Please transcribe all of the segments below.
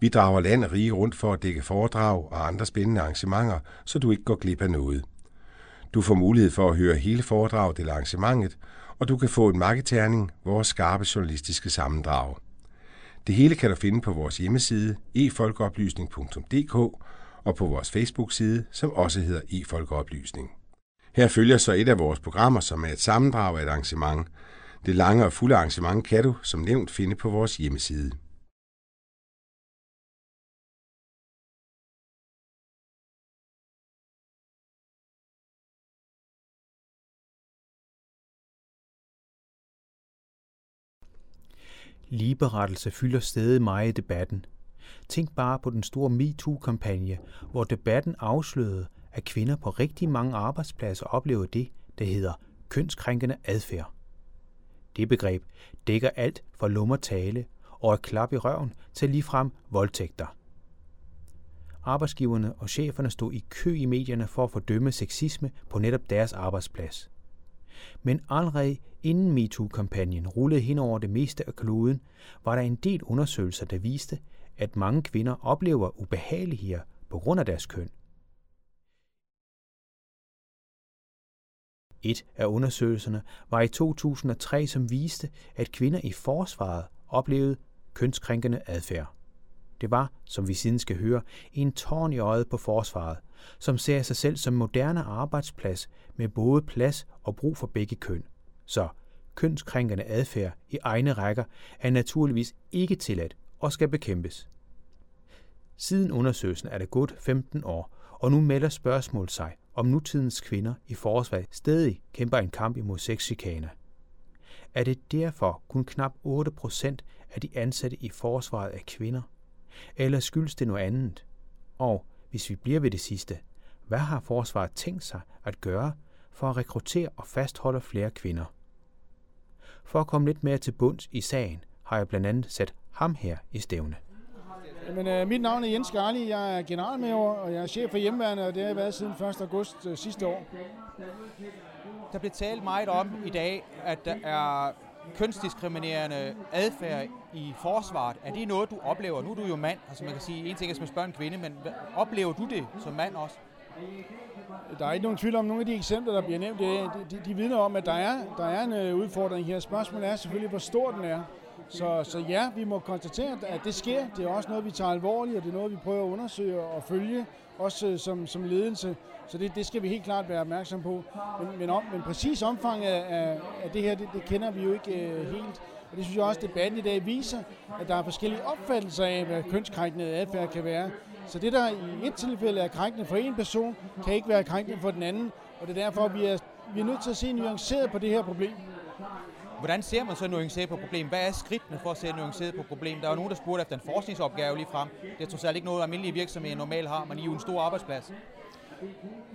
Vi drager land og rige rundt for at dække foredrag og andre spændende arrangementer, så du ikke går glip af noget. Du får mulighed for at høre hele foredraget eller arrangementet, og du kan få en marketerning, vores skarpe journalistiske sammendrag. Det hele kan du finde på vores hjemmeside efolkeoplysning.dk og på vores Facebook-side, som også hedder efolkeoplysning. Her følger så et af vores programmer, som er et sammendrag af et arrangement. Det lange og fulde arrangement kan du, som nævnt, finde på vores hjemmeside. Ligeberettelse fylder stadig meget i debatten. Tænk bare på den store MeToo-kampagne, hvor debatten afslørede, at kvinder på rigtig mange arbejdspladser oplever det, der hedder kønskrænkende adfærd. Det begreb dækker alt fra lummertale og et klap i røven til ligefrem voldtægter. Arbejdsgiverne og cheferne stod i kø i medierne for at fordømme sexisme på netop deres arbejdsplads. Men allerede inden MeToo-kampagnen rullede hen over det meste af kloden, var der en del undersøgelser, der viste, at mange kvinder oplever ubehageligheder på grund af deres køn. Et af undersøgelserne var i 2003, som viste, at kvinder i forsvaret oplevede kønskrænkende adfærd. Det var, som vi siden skal høre, en tårn i øjet på forsvaret, som ser sig selv som moderne arbejdsplads med både plads og brug for begge køn. Så kønskrænkende adfærd i egne rækker er naturligvis ikke tilladt og skal bekæmpes. Siden undersøgelsen er det gået 15 år, og nu melder spørgsmål sig, om nutidens kvinder i forsvaret stadig kæmper en kamp imod sexchikane. Er det derfor kun knap 8 procent af de ansatte i forsvaret er kvinder? Eller skyldes det noget andet? Og hvis vi bliver ved det sidste, hvad har forsvaret tænkt sig at gøre for at rekruttere og fastholde flere kvinder? For at komme lidt mere til bunds i sagen, har jeg blandt andet sat ham her i stævne. Jamen, øh, mit navn er Jens Garli, jeg er generalmajor, og jeg er chef for hjemmeværende, og det har jeg været siden 1. august øh, sidste år. Der bliver talt meget om i dag, at der er kønsdiskriminerende adfærd i forsvaret. Er det noget, du oplever? Nu er du jo mand, altså man kan sige, en ting er som man spørger en kvinde, men oplever du det som mand også? Der er ikke nogen tvivl om, nogle af de eksempler, der bliver nævnt, de, de, de vidner om, at der er, der er en øh, udfordring her. Spørgsmålet er selvfølgelig, hvor stor den er. Så, så ja, vi må konstatere, at det sker. Det er også noget, vi tager alvorligt, og det er noget, vi prøver at undersøge og følge, også øh, som, som ledelse. Så det, det skal vi helt klart være opmærksom på. Men, men, om, men præcis omfanget af, af det her, det, det kender vi jo ikke øh, helt. Og det synes jeg også, at debatten i dag viser, at der er forskellige opfattelser af, hvad kønskrænkende adfærd kan være. Så det, der i et tilfælde er krænkende for en person, kan ikke være krænkende for den anden. Og det er derfor, vi er, vi er nødt til at se nuanceret på det her problem. Hvordan ser man så nuanceret på problemet? Hvad er skridtene for at se nuanceret på problemet? Der er jo nogen, der spurgte efter en forskningsopgave lige frem. Det er trods alt ikke noget, almindelige virksomheder normalt har, men I er jo en stor arbejdsplads.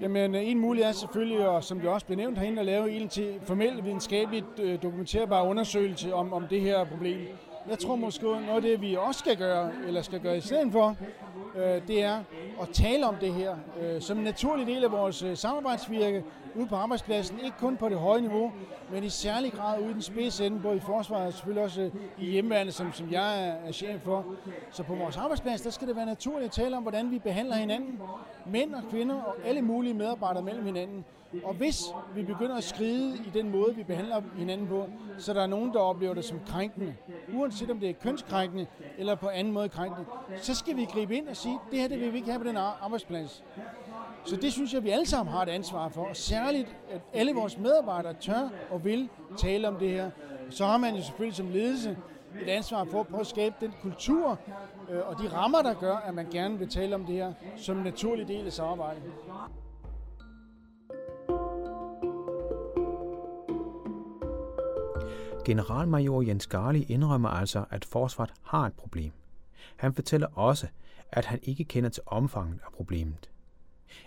Jamen, en mulighed er selvfølgelig, og som det også blev nævnt herinde, at lave en til formelt videnskabeligt øh, dokumenterbar undersøgelse om, om det her problem. Jeg tror måske, noget af det, vi også skal gøre, eller skal gøre i stedet for, øh, det er at tale om det her øh, som en naturlig del af vores øh, samarbejdsvirke ude på arbejdspladsen. Ikke kun på det høje niveau, men i særlig grad ude i den spidse ende, både i forsvaret og selvfølgelig også øh, i hjemmeværende, som, som jeg er, er chef for. Så på vores arbejdsplads, der skal det være naturligt at tale om, hvordan vi behandler hinanden. Mænd og kvinder og alle mulige medarbejdere mellem hinanden. Og hvis vi begynder at skride i den måde, vi behandler hinanden på, så der er nogen, der oplever det som krænkende, uanset om det er kønskrænkende eller på anden måde krænkende, så skal vi gribe ind og sige, det her det vil vi ikke have på den arbejdsplads. Så det synes jeg, vi alle sammen har et ansvar for. Og særligt, at alle vores medarbejdere tør og vil tale om det her. Så har man jo selvfølgelig som ledelse et ansvar for at prøve at skabe den kultur øh, og de rammer, der gør, at man gerne vil tale om det her som en naturlig del af samarbejdet. Generalmajor Jens Garli indrømmer altså, at forsvaret har et problem. Han fortæller også, at han ikke kender til omfanget af problemet.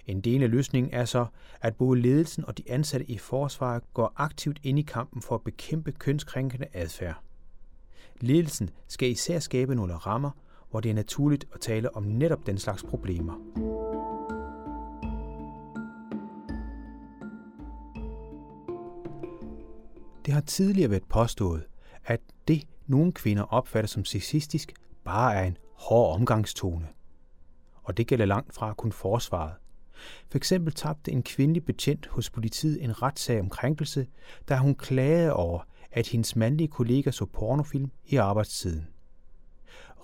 En del af løsningen er så, at både ledelsen og de ansatte i forsvaret går aktivt ind i kampen for at bekæmpe kønskrænkende adfærd. Ledelsen skal især skabe nogle rammer, hvor det er naturligt at tale om netop den slags problemer. Det har tidligere været påstået, at det, nogle kvinder opfatter som sexistisk, bare er en hård omgangstone. Og det gælder langt fra kun forsvaret. For eksempel tabte en kvindelig betjent hos politiet en retssag om krænkelse, da hun klagede over, at hendes mandlige kollega så pornofilm i arbejdstiden.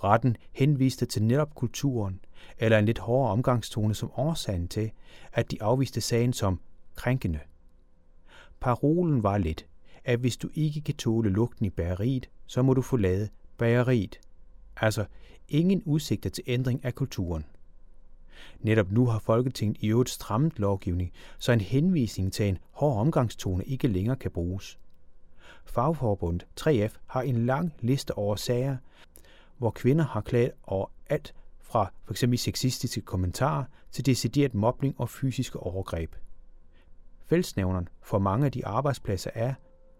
Retten henviste til netop kulturen, eller en lidt hårdere omgangstone som årsagen til, at de afviste sagen som krænkende. Parolen var lidt, at hvis du ikke kan tåle lugten i bageriet, så må du forlade bageriet. Altså ingen udsigter til ændring af kulturen. Netop nu har Folketinget i øvrigt strammet lovgivning, så en henvisning til en hård omgangstone ikke længere kan bruges. Fagforbundet 3F har en lang liste over sager, hvor kvinder har klaget over alt fra f.eks. sexistiske kommentarer til decideret mobning og fysiske overgreb. Fællesnævneren for mange af de arbejdspladser er,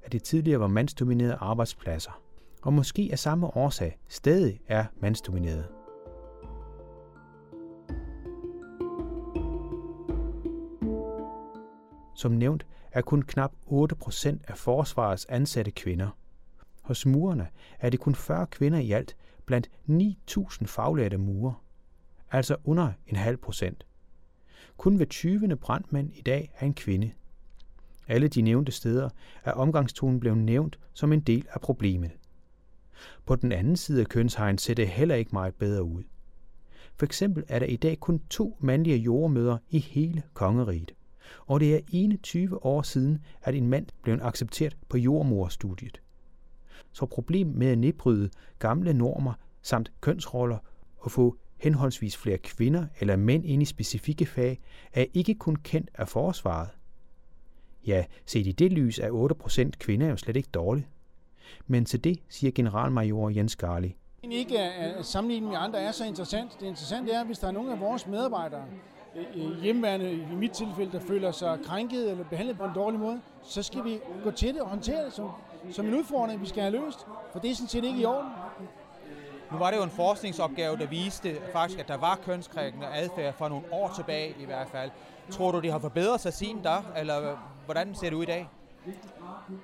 at det tidligere var mandsdominerede arbejdspladser, og måske af samme årsag stadig er mandsdominerede. Som nævnt er kun knap 8% af forsvarets ansatte kvinder. Hos murerne er det kun 40 kvinder i alt blandt 9.000 faglærte murer, altså under en halv procent. Kun hver 20. brandmand i dag er en kvinde. Alle de nævnte steder er omgangstonen blevet nævnt som en del af problemet. På den anden side af kønshegn ser det heller ikke meget bedre ud. For eksempel er der i dag kun to mandlige jordmøder i hele kongeriget og det er 21 år siden, at en mand blev accepteret på jordmorstudiet. Så problemet med at nedbryde gamle normer samt kønsroller og få henholdsvis flere kvinder eller mænd ind i specifikke fag, er ikke kun kendt af forsvaret. Ja, set i det lys er 8% kvinder jo slet ikke dårligt. Men til det siger generalmajor Jens Garli. Ikke at sammenligne med andre er så interessant. Det interessante er, hvis der er nogle af vores medarbejdere, hjemmeværende, i mit tilfælde, der føler sig krænket eller behandlet på en dårlig måde, så skal vi gå til det og håndtere det som, som en udfordring, vi skal have løst. For det er sådan set ikke i orden. Nu var det jo en forskningsopgave, der viste faktisk, at der var kønskrænkende adfærd for nogle år tilbage i hvert fald. Tror du, det har forbedret sig siden da, eller hvordan ser det ud i dag?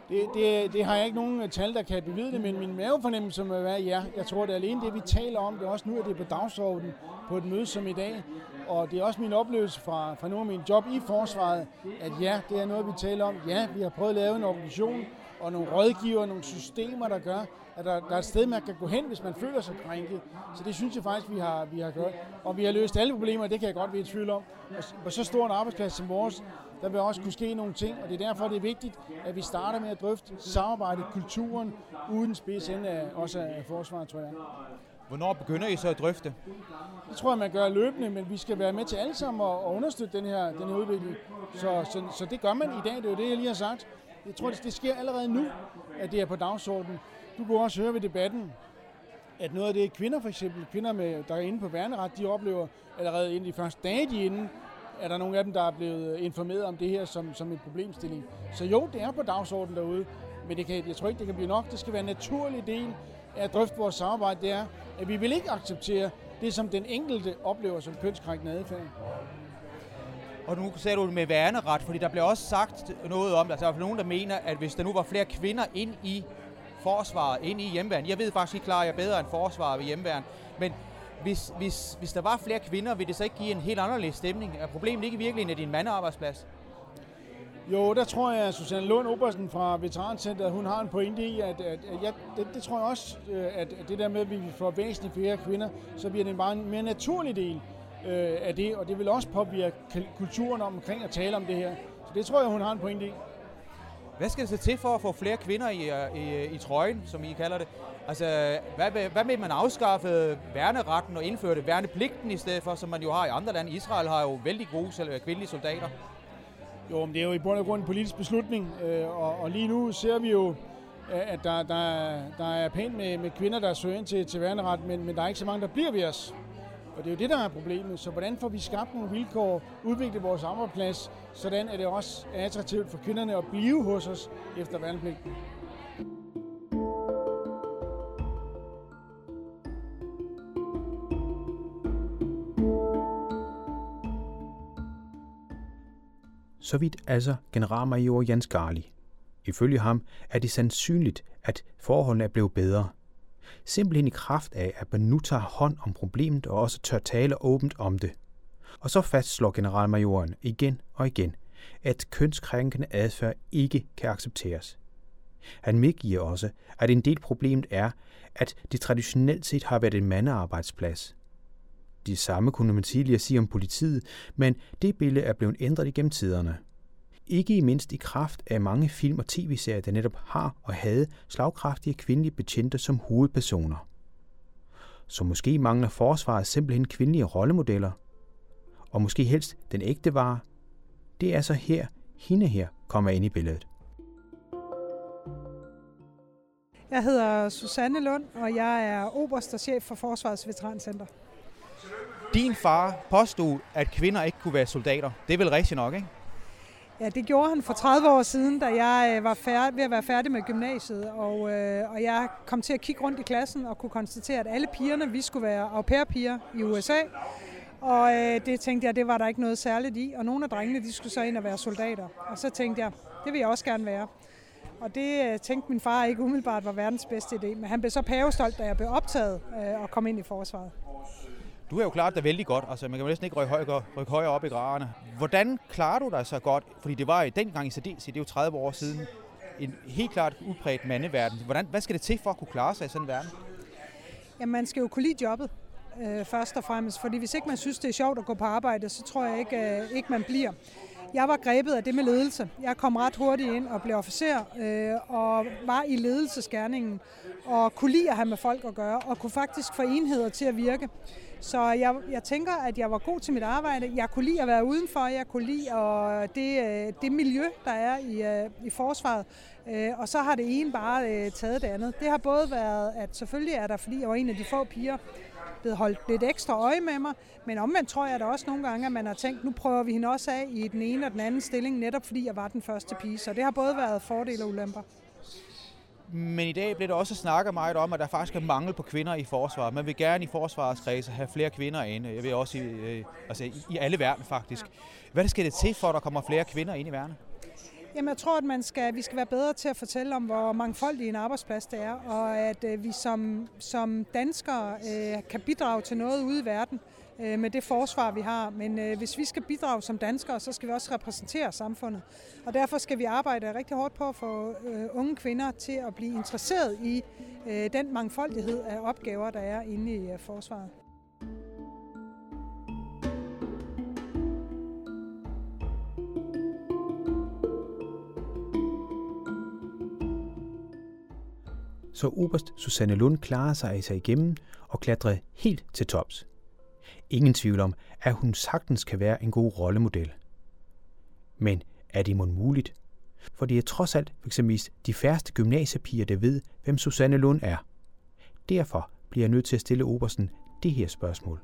Det, det, det har jeg ikke nogen øh, tal, der kan bevide det, men min mavefornemmelse må være ja. Jeg tror, det er alene det, vi taler om. Det er også nu, at det er på dagsordenen på et møde som i dag. Og det er også min oplevelse fra, fra nogle af mine job i forsvaret, at ja, det er noget, vi taler om. Ja, vi har prøvet at lave en organisation og nogle rådgiver, nogle systemer, der gør, at der, der er et sted, man kan gå hen, hvis man føler sig krænket. Så det synes jeg faktisk, vi har, vi har gjort. Og vi har løst alle problemer, det kan jeg godt være i tvivl om. Og på så stor en arbejdsplads som vores, der vil også kunne ske nogle ting, og det er derfor, det er vigtigt, at vi starter med at drøfte samarbejdet, kulturen, uden spids ende af, også af forsvaret, tror jeg. Hvornår begynder I så at drøfte? Det tror jeg, man gør løbende, men vi skal være med til alle sammen og, understøtte den her, den her udvikling. Så, så, så det gør man i dag, det er jo det, jeg lige har sagt. Jeg tror, det, det sker allerede nu, at det er på dagsordenen. Du kunne også høre ved debatten, at noget af det kvinder for eksempel, kvinder, med, der er inde på værneret, de oplever allerede inden de første dage, de er inde, er der nogle af dem, der er blevet informeret om det her som, som en problemstilling. Så jo, det er på dagsordenen derude, men det kan, jeg tror ikke, det kan blive nok. Det skal være en naturlig del af at drøfte vores samarbejde, det er, at vi vil ikke acceptere det, som den enkelte oplever som kønskrænkende adfærd. Og nu ser du det med værneret, fordi der blev også sagt noget om, altså der er nogen, der mener, at hvis der nu var flere kvinder ind i forsvaret, ind i hjemmeværn. Jeg ved faktisk ikke, klarer jeg bedre end forsvaret ved hjemmeværn. Men hvis, hvis, hvis der var flere kvinder, ville det så ikke give en helt anderledes stemning? Er problemet ikke virkelig af din mandearbejdsplads? Jo, der tror jeg, at Susanne Lund Obersen fra Veterancenteret, hun har en pointe i, at, at, at ja, det, det tror jeg også, øh, at det der med, at vi får væsentligt flere kvinder, så bliver det bare en mere naturlig del øh, af det, og det vil også påvirke kulturen omkring at tale om det her. Så det tror jeg, hun har en pointe i. Hvad skal det så til for at få flere kvinder i, i, i trøjen, som I kalder det? Altså, hvad, hvad med man afskaffe værneretten og indføre det værnepligten i stedet for, som man jo har i andre lande? Israel har jo vældig gode kvindelige soldater. Jo, men det er jo i bund og grund en politisk beslutning, øh, og, og lige nu ser vi jo, at der, der, der er pænt med, med kvinder, der søger ind til, til værneret, men, men der er ikke så mange, der bliver ved os. Og det er jo det, der er problemet. Så hvordan får vi skabt nogle vilkår, udvikle vores arbejdsplads, sådan at det også er attraktivt for kvinderne at blive hos os efter værnepligten. Så vidt altså generalmajor Jens Garli. Ifølge ham er det sandsynligt, at forholdene er blevet bedre. Simpelthen i kraft af, at man nu tager hånd om problemet og også tør tale åbent om det. Og så fastslår generalmajoren igen og igen, at kønskrænkende adfærd ikke kan accepteres. Han medgiver også, at en del problemet er, at det traditionelt set har været en mandearbejdsplads. Det samme kunne man tidligere sige om politiet, men det billede er blevet ændret igennem tiderne. Ikke i mindst i kraft af mange film og tv-serier, der netop har og havde slagkraftige kvindelige betjente som hovedpersoner. Så måske mangler forsvaret simpelthen kvindelige rollemodeller. Og måske helst den ægte vare. Det er så her, hende her kommer ind i billedet. Jeg hedder Susanne Lund, og jeg er oberst og chef for Forsvarets Veterancenter. Din far påstod, at kvinder ikke kunne være soldater. Det er vel rigtigt nok, ikke? Ja, det gjorde han for 30 år siden, da jeg øh, var færdig, ved at være færdig med gymnasiet. Og, øh, og jeg kom til at kigge rundt i klassen og kunne konstatere, at alle pigerne, vi skulle være au pair-piger i USA. Og øh, det tænkte jeg, det var der ikke noget særligt i. Og nogle af drengene, de skulle så ind og være soldater. Og så tænkte jeg, det vil jeg også gerne være. Og det øh, tænkte min far ikke umiddelbart var verdens bedste idé. Men han blev så pavestolt, da jeg blev optaget øh, og kom ind i forsvaret. Du har jo klaret dig vældig godt. Altså, man kan jo næsten ikke rykke højere, rykke højere op i graderne. Hvordan klarer du dig så godt? Fordi det var i dengang i særdeleshed, det er jo 30 år siden, en helt klart udbredt mandeverden. Hvordan, hvad skal det til for at kunne klare sig i sådan en verden? Jamen, man skal jo kunne lide jobbet øh, først og fremmest. Fordi hvis ikke man synes, det er sjovt at gå på arbejde, så tror jeg ikke, øh, ikke man bliver. Jeg var grebet af det med ledelse. Jeg kom ret hurtigt ind og blev officer øh, og var i ledelsesgærningen og kunne lide at have med folk at gøre og kunne faktisk få enheder til at virke. Så jeg, jeg tænker, at jeg var god til mit arbejde. Jeg kunne lide at være udenfor. Jeg kunne lide og det, øh, det miljø, der er i, øh, i forsvaret. Øh, og så har det ene bare taget det andet. Det har både været, at selvfølgelig er der, fordi jeg var en af de få piger, blevet holdt lidt ekstra øje med mig, men omvendt tror jeg da også nogle gange, at man har tænkt, nu prøver vi hende også af i den ene og den anden stilling, netop fordi jeg var den første pige. Så det har både været fordele og ulemper. Men i dag bliver der også snakket meget om, at der faktisk er mangel på kvinder i forsvaret. Man vil gerne i forsvarskredse have flere kvinder ind. Jeg vil også i, øh, altså i, i alle verden faktisk. Hvad skal det til for, at der kommer flere kvinder ind i verden? Jamen, jeg tror, at man skal, vi skal være bedre til at fortælle om, hvor mangfoldig en arbejdsplads det er, og at øh, vi som, som danskere øh, kan bidrage til noget ude i verden øh, Øh, med det forsvar, vi har. Men øh, hvis vi skal bidrage som danskere, så skal vi også repræsentere samfundet. Og derfor skal vi arbejde rigtig hårdt på at få øh, unge kvinder til at blive interesseret i øh, den mangfoldighed af opgaver, der er inde i øh, forsvaret. så Oberst Susanne Lund klarer sig sig igennem og klatrer helt til tops. Ingen tvivl om, at hun sagtens kan være en god rollemodel. Men er det mon muligt? For det er trods alt eksempelvis de færreste gymnasiepiger, der ved, hvem Susanne Lund er. Derfor bliver jeg nødt til at stille Obersen det her spørgsmål.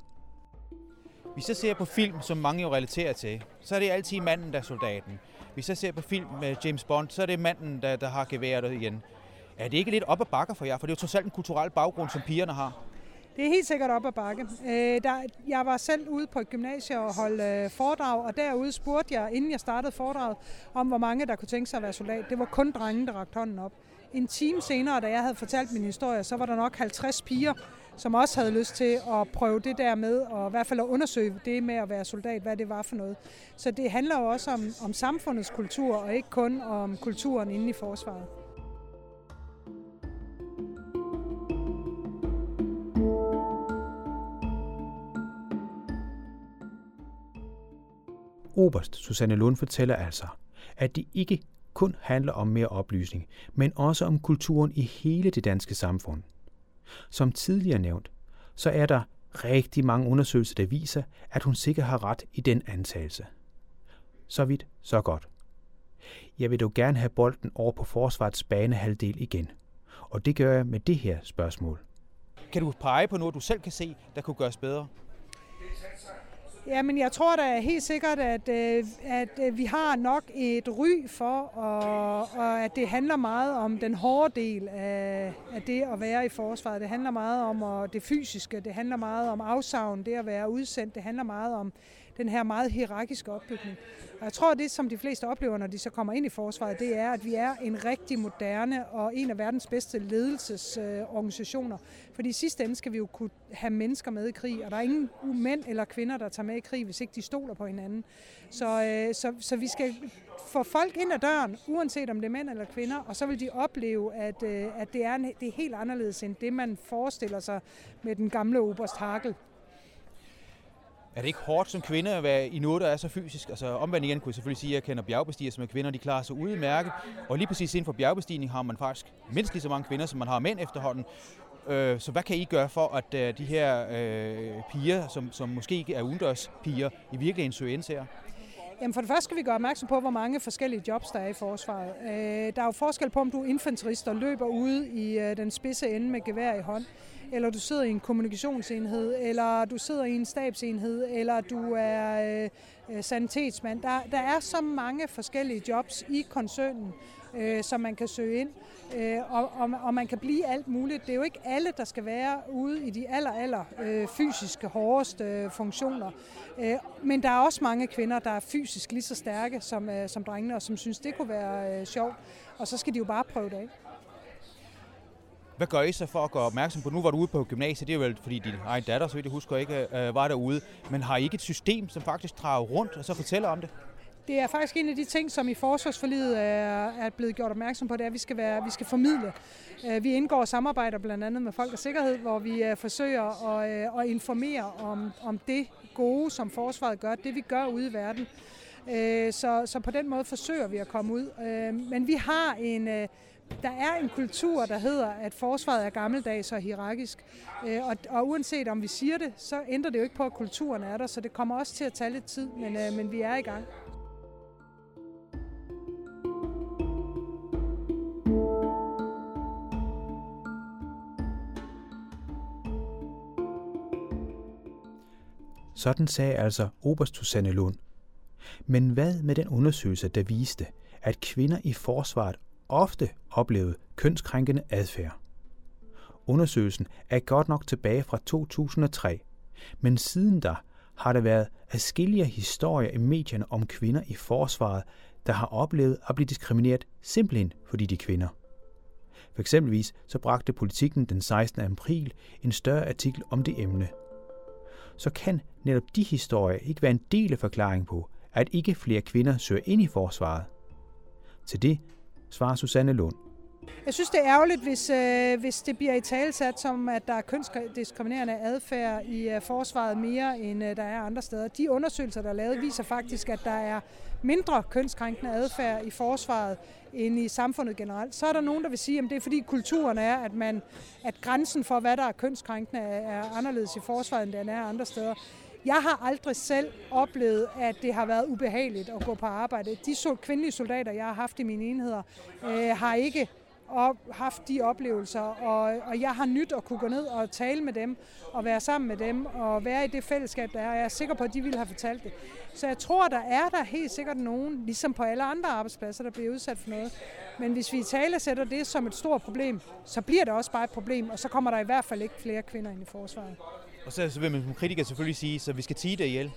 Hvis jeg ser på film, som mange jo relaterer til, så er det altid manden, der er soldaten. Hvis jeg ser på film med James Bond, så er det manden, der, der har geværet igen. Er det ikke lidt op ad bakker for jer? For det er jo trods alt en kulturel baggrund, som pigerne har. Det er helt sikkert op ad bakke. Øh, der, jeg var selv ude på et gymnasie og holdt øh, foredrag, og derude spurgte jeg, inden jeg startede foredraget, om hvor mange der kunne tænke sig at være soldat. Det var kun drenge, der rakte hånden op. En time senere, da jeg havde fortalt min historie, så var der nok 50 piger, som også havde lyst til at prøve det der med, og i hvert fald at undersøge det med at være soldat, hvad det var for noget. Så det handler jo også om, om samfundets kultur, og ikke kun om kulturen inde i forsvaret. Oberst Susanne Lund fortæller altså, at det ikke kun handler om mere oplysning, men også om kulturen i hele det danske samfund. Som tidligere nævnt, så er der rigtig mange undersøgelser, der viser, at hun sikkert har ret i den antagelse. Så vidt, så godt. Jeg vil dog gerne have bolden over på forsvarets banehalvdel igen. Og det gør jeg med det her spørgsmål. Kan du pege på noget, du selv kan se, der kunne gøres bedre? Ja, men jeg tror da helt sikkert, at, øh, at øh, vi har nok et ry for, og, og at det handler meget om den hårde del af, af det at være i forsvaret. Det handler meget om og det fysiske, det handler meget om afsavn, det at være udsendt, det handler meget om den her meget hierarkiske opbygning. Og jeg tror, det som de fleste oplever, når de så kommer ind i forsvaret, det er, at vi er en rigtig moderne og en af verdens bedste ledelsesorganisationer. Fordi i sidste ende skal vi jo kunne have mennesker med i krig, og der er ingen mænd eller kvinder, der tager med i krig, hvis ikke de stoler på hinanden. Så, øh, så, så vi skal få folk ind ad døren, uanset om det er mænd eller kvinder, og så vil de opleve, at, øh, at det, er, det er helt anderledes end det, man forestiller sig med den gamle Oberst Hakel. Er det ikke hårdt som kvinde at være i noget, der er så fysisk? Altså omvendt igen kunne jeg selvfølgelig sige, at jeg kender bjergbestiger, som er kvinder, de klarer sig udmærket. Og lige præcis inden for bjergbestigning har man faktisk mindst lige så mange kvinder, som man har mænd efterhånden. Øh, så hvad kan I gøre for, at øh, de her øh, piger, som, som måske ikke er udendørs piger, i virkeligheden søger ind? Jamen for det første skal vi gøre opmærksom på, hvor mange forskellige jobs der er i forsvaret. Øh, der er jo forskel på, om du er infanterist og løber ude i øh, den spidse ende med gevær i hånd, eller du sidder i en kommunikationsenhed, eller du sidder i en stabsenhed, eller du er øh, øh, sanitetsmand. Der, der er så mange forskellige jobs i koncernen, øh, som man kan søge ind, øh, og, og, og man kan blive alt muligt. Det er jo ikke alle, der skal være ude i de aller, aller øh, fysiske, hårdeste øh, funktioner. Øh, men der er også mange kvinder, der er fysisk lige så stærke som, øh, som drengene, og som synes, det kunne være øh, sjovt. Og så skal de jo bare prøve det af. Hvad gør I så for at gøre opmærksom på, nu var du ude på gymnasiet, det er vel fordi din egen datter, så vidt jeg husker, ikke øh, var derude, men har I ikke et system, som faktisk drager rundt og så fortæller om det? Det er faktisk en af de ting, som i forsvarsforliget er, er blevet gjort opmærksom på, det er, at vi skal, være, vi skal formidle. Øh, vi indgår samarbejder blandt andet med Folk og Sikkerhed, hvor vi øh, forsøger at, øh, at informere om, om det gode, som forsvaret gør, det vi gør ude i verden. Så, så på den måde forsøger vi at komme ud. Men vi har en der er en kultur, der hedder, at forsvaret er gammeldags og hierarkisk. Øh, og, og uanset om vi siger det, så ændrer det jo ikke på, at kulturen er der, så det kommer også til at tage lidt tid, men, øh, men vi er i gang. Sådan sagde altså Oberst Susanne Lund. Men hvad med den undersøgelse, der viste, at kvinder i forsvaret ofte oplevet kønskrænkende adfærd. Undersøgelsen er godt nok tilbage fra 2003, men siden da har der været adskillige historier i medierne om kvinder i forsvaret, der har oplevet at blive diskrimineret simpelthen fordi de er kvinder. For eksempelvis så bragte politikken den 16. april en større artikel om det emne. Så kan netop de historier ikke være en del af forklaringen på, at ikke flere kvinder søger ind i forsvaret. Til det svarer Susanne Lund. Jeg synes, det er ærgerligt, hvis, øh, hvis det bliver i talsat som, at der er kønsdiskriminerende adfærd i øh, forsvaret mere, end øh, der er andre steder. De undersøgelser, der er lavet, viser faktisk, at der er mindre kønskrænkende adfærd i forsvaret end i samfundet generelt. Så er der nogen, der vil sige, at det er fordi kulturen er, at, man, at grænsen for, hvad der er kønskrænkende, er anderledes i forsvaret, end den er andre steder. Jeg har aldrig selv oplevet, at det har været ubehageligt at gå på arbejde. De kvindelige soldater, jeg har haft i mine enheder, øh, har ikke og haft de oplevelser, og, og jeg har nyt at kunne gå ned og tale med dem, og være sammen med dem, og være i det fællesskab, der er. Jeg er sikker på, at de ville have fortalt det. Så jeg tror, der er der helt sikkert nogen, ligesom på alle andre arbejdspladser, der bliver udsat for noget. Men hvis vi i tale sætter det som et stort problem, så bliver det også bare et problem, og så kommer der i hvert fald ikke flere kvinder ind i forsvaret. Og så, så vil man som kritiker selvfølgelig sige, så vi skal tige det ihjel.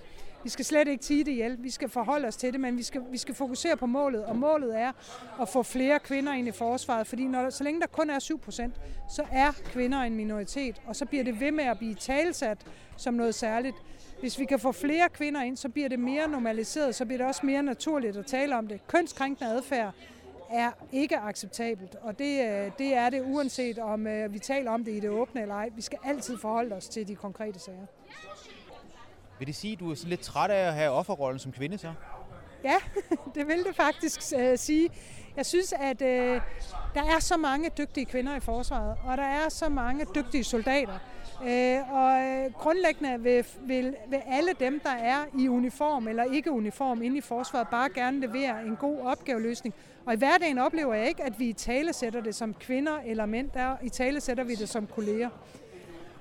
Vi skal slet ikke tige det ihjel. Vi skal forholde os til det, men vi skal, vi skal fokusere på målet. Og målet er at få flere kvinder ind i forsvaret. Fordi når, så længe der kun er 7 procent, så er kvinder en minoritet. Og så bliver det ved med at blive talsat som noget særligt. Hvis vi kan få flere kvinder ind, så bliver det mere normaliseret. Så bliver det også mere naturligt at tale om det. Kønskrænkende adfærd er ikke acceptabelt, og det, øh, det er det uanset om øh, vi taler om det i det åbne eller ej. Vi skal altid forholde os til de konkrete sager. Vil det sige, at du er lidt træt af at have offerrollen som kvinde så? Ja, det vil det faktisk uh, sige. Jeg synes, at uh, der er så mange dygtige kvinder i forsvaret, og der er så mange dygtige soldater. Uh, og uh, grundlæggende vil, vil, vil alle dem, der er i uniform eller ikke uniform inde i forsvaret, bare gerne levere en god opgaveløsning. Og i hverdagen oplever jeg ikke, at vi i tale sætter det som kvinder eller mænd, der i tale sætter vi det som kolleger.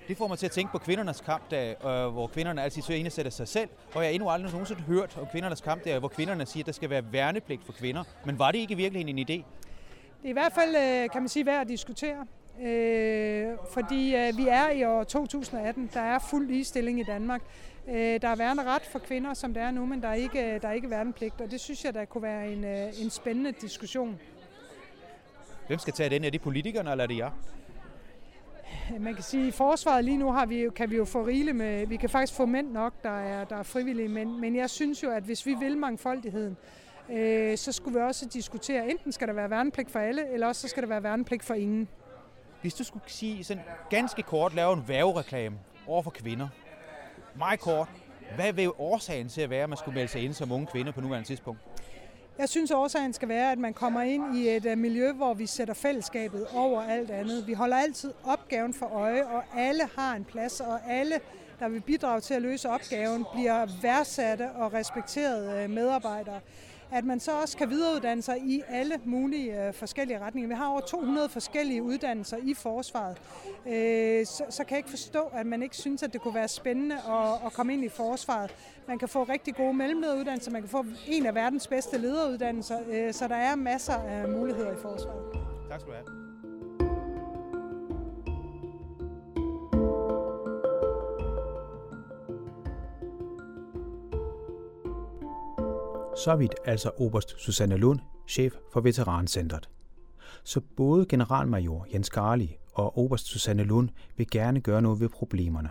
Det får mig til at tænke på kvindernes kampdag, øh, hvor kvinderne altid ene sætter sig selv, og jeg har endnu aldrig nogensinde hørt om kvindernes kampdag, hvor kvinderne siger, at der skal være værnepligt for kvinder. Men var det ikke i virkeligheden en idé? Det er i hvert fald, øh, kan man sige, værd at diskutere. Øh, fordi øh, vi er i år 2018, der er fuld ligestilling i Danmark. Øh, der er værende ret for kvinder, som det er nu, men der er ikke, der er ikke værnepligt, og det synes jeg, der kunne være en, øh, en spændende diskussion. Hvem skal tage den? Er det politikerne, eller er det jer? Man kan sige, at i forsvaret lige nu har vi, kan vi jo få rigeligt med, vi kan faktisk få mænd nok, der er, der er frivillige, men, men jeg synes jo, at hvis vi vil mangfoldigheden, øh, så skulle vi også diskutere, enten skal der være værnepligt for alle, eller også så skal der være værnepligt for ingen. Hvis du skulle sige sådan ganske kort lave en værvereklame over for kvinder, meget kort, hvad vil årsagen til at være, at man skulle melde sig ind som unge kvinder på nuværende tidspunkt? Jeg synes, at årsagen skal være, at man kommer ind i et øh, miljø, hvor vi sætter fællesskabet over alt andet. Vi holder altid opgaven for øje, og alle har en plads, og alle, der vil bidrage til at løse opgaven, bliver værdsatte og respekterede øh, medarbejdere at man så også kan videreuddanne sig i alle mulige øh, forskellige retninger. Vi har over 200 forskellige uddannelser i forsvaret, øh, så, så kan jeg ikke forstå, at man ikke synes, at det kunne være spændende at, at komme ind i forsvaret. Man kan få rigtig gode mellemlederuddannelser, man kan få en af verdens bedste lederuddannelser, øh, så der er masser af muligheder i forsvaret. Tak skal du have. Så vidt altså Oberst Susanne Lund, chef for Veterancentret. Så både generalmajor Jens Garli og Oberst Susanne Lund vil gerne gøre noget ved problemerne.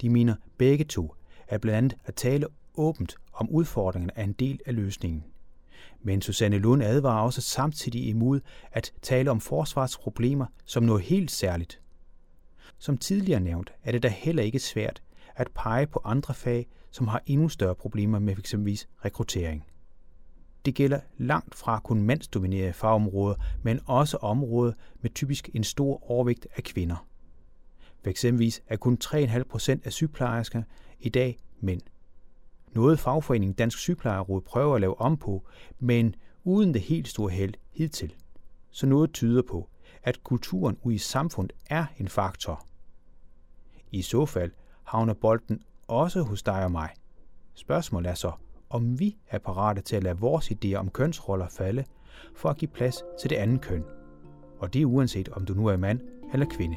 De mener begge to, at blandt andet at tale åbent om udfordringerne er en del af løsningen. Men Susanne Lund advarer også samtidig imod at tale om forsvarsproblemer som noget helt særligt. Som tidligere nævnt er det da heller ikke svært at pege på andre fag, som har endnu større problemer med eksempelvis rekruttering. Det gælder langt fra kun mandsdominerede fagområder, men også områder med typisk en stor overvægt af kvinder. For eksempelvis er kun 3,5 procent af sygeplejersker i dag mænd. Noget fagforeningen Dansk Sygeplejeråd prøver at lave om på, men uden det helt store held hidtil. Så noget tyder på, at kulturen ude i samfundet er en faktor. I så fald havner bolden også hos dig og mig. Spørgsmålet er så, om vi er parate til at lade vores idéer om kønsroller falde, for at give plads til det andet køn. Og det er uanset om du nu er mand eller kvinde.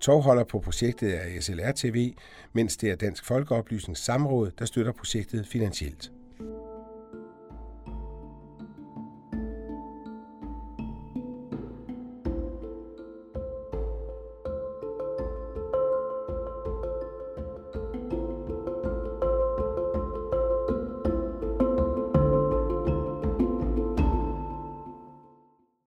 Tovholder på projektet er SLR TV, mens det er Dansk Folkeoplysnings Samråd, der støtter projektet finansielt.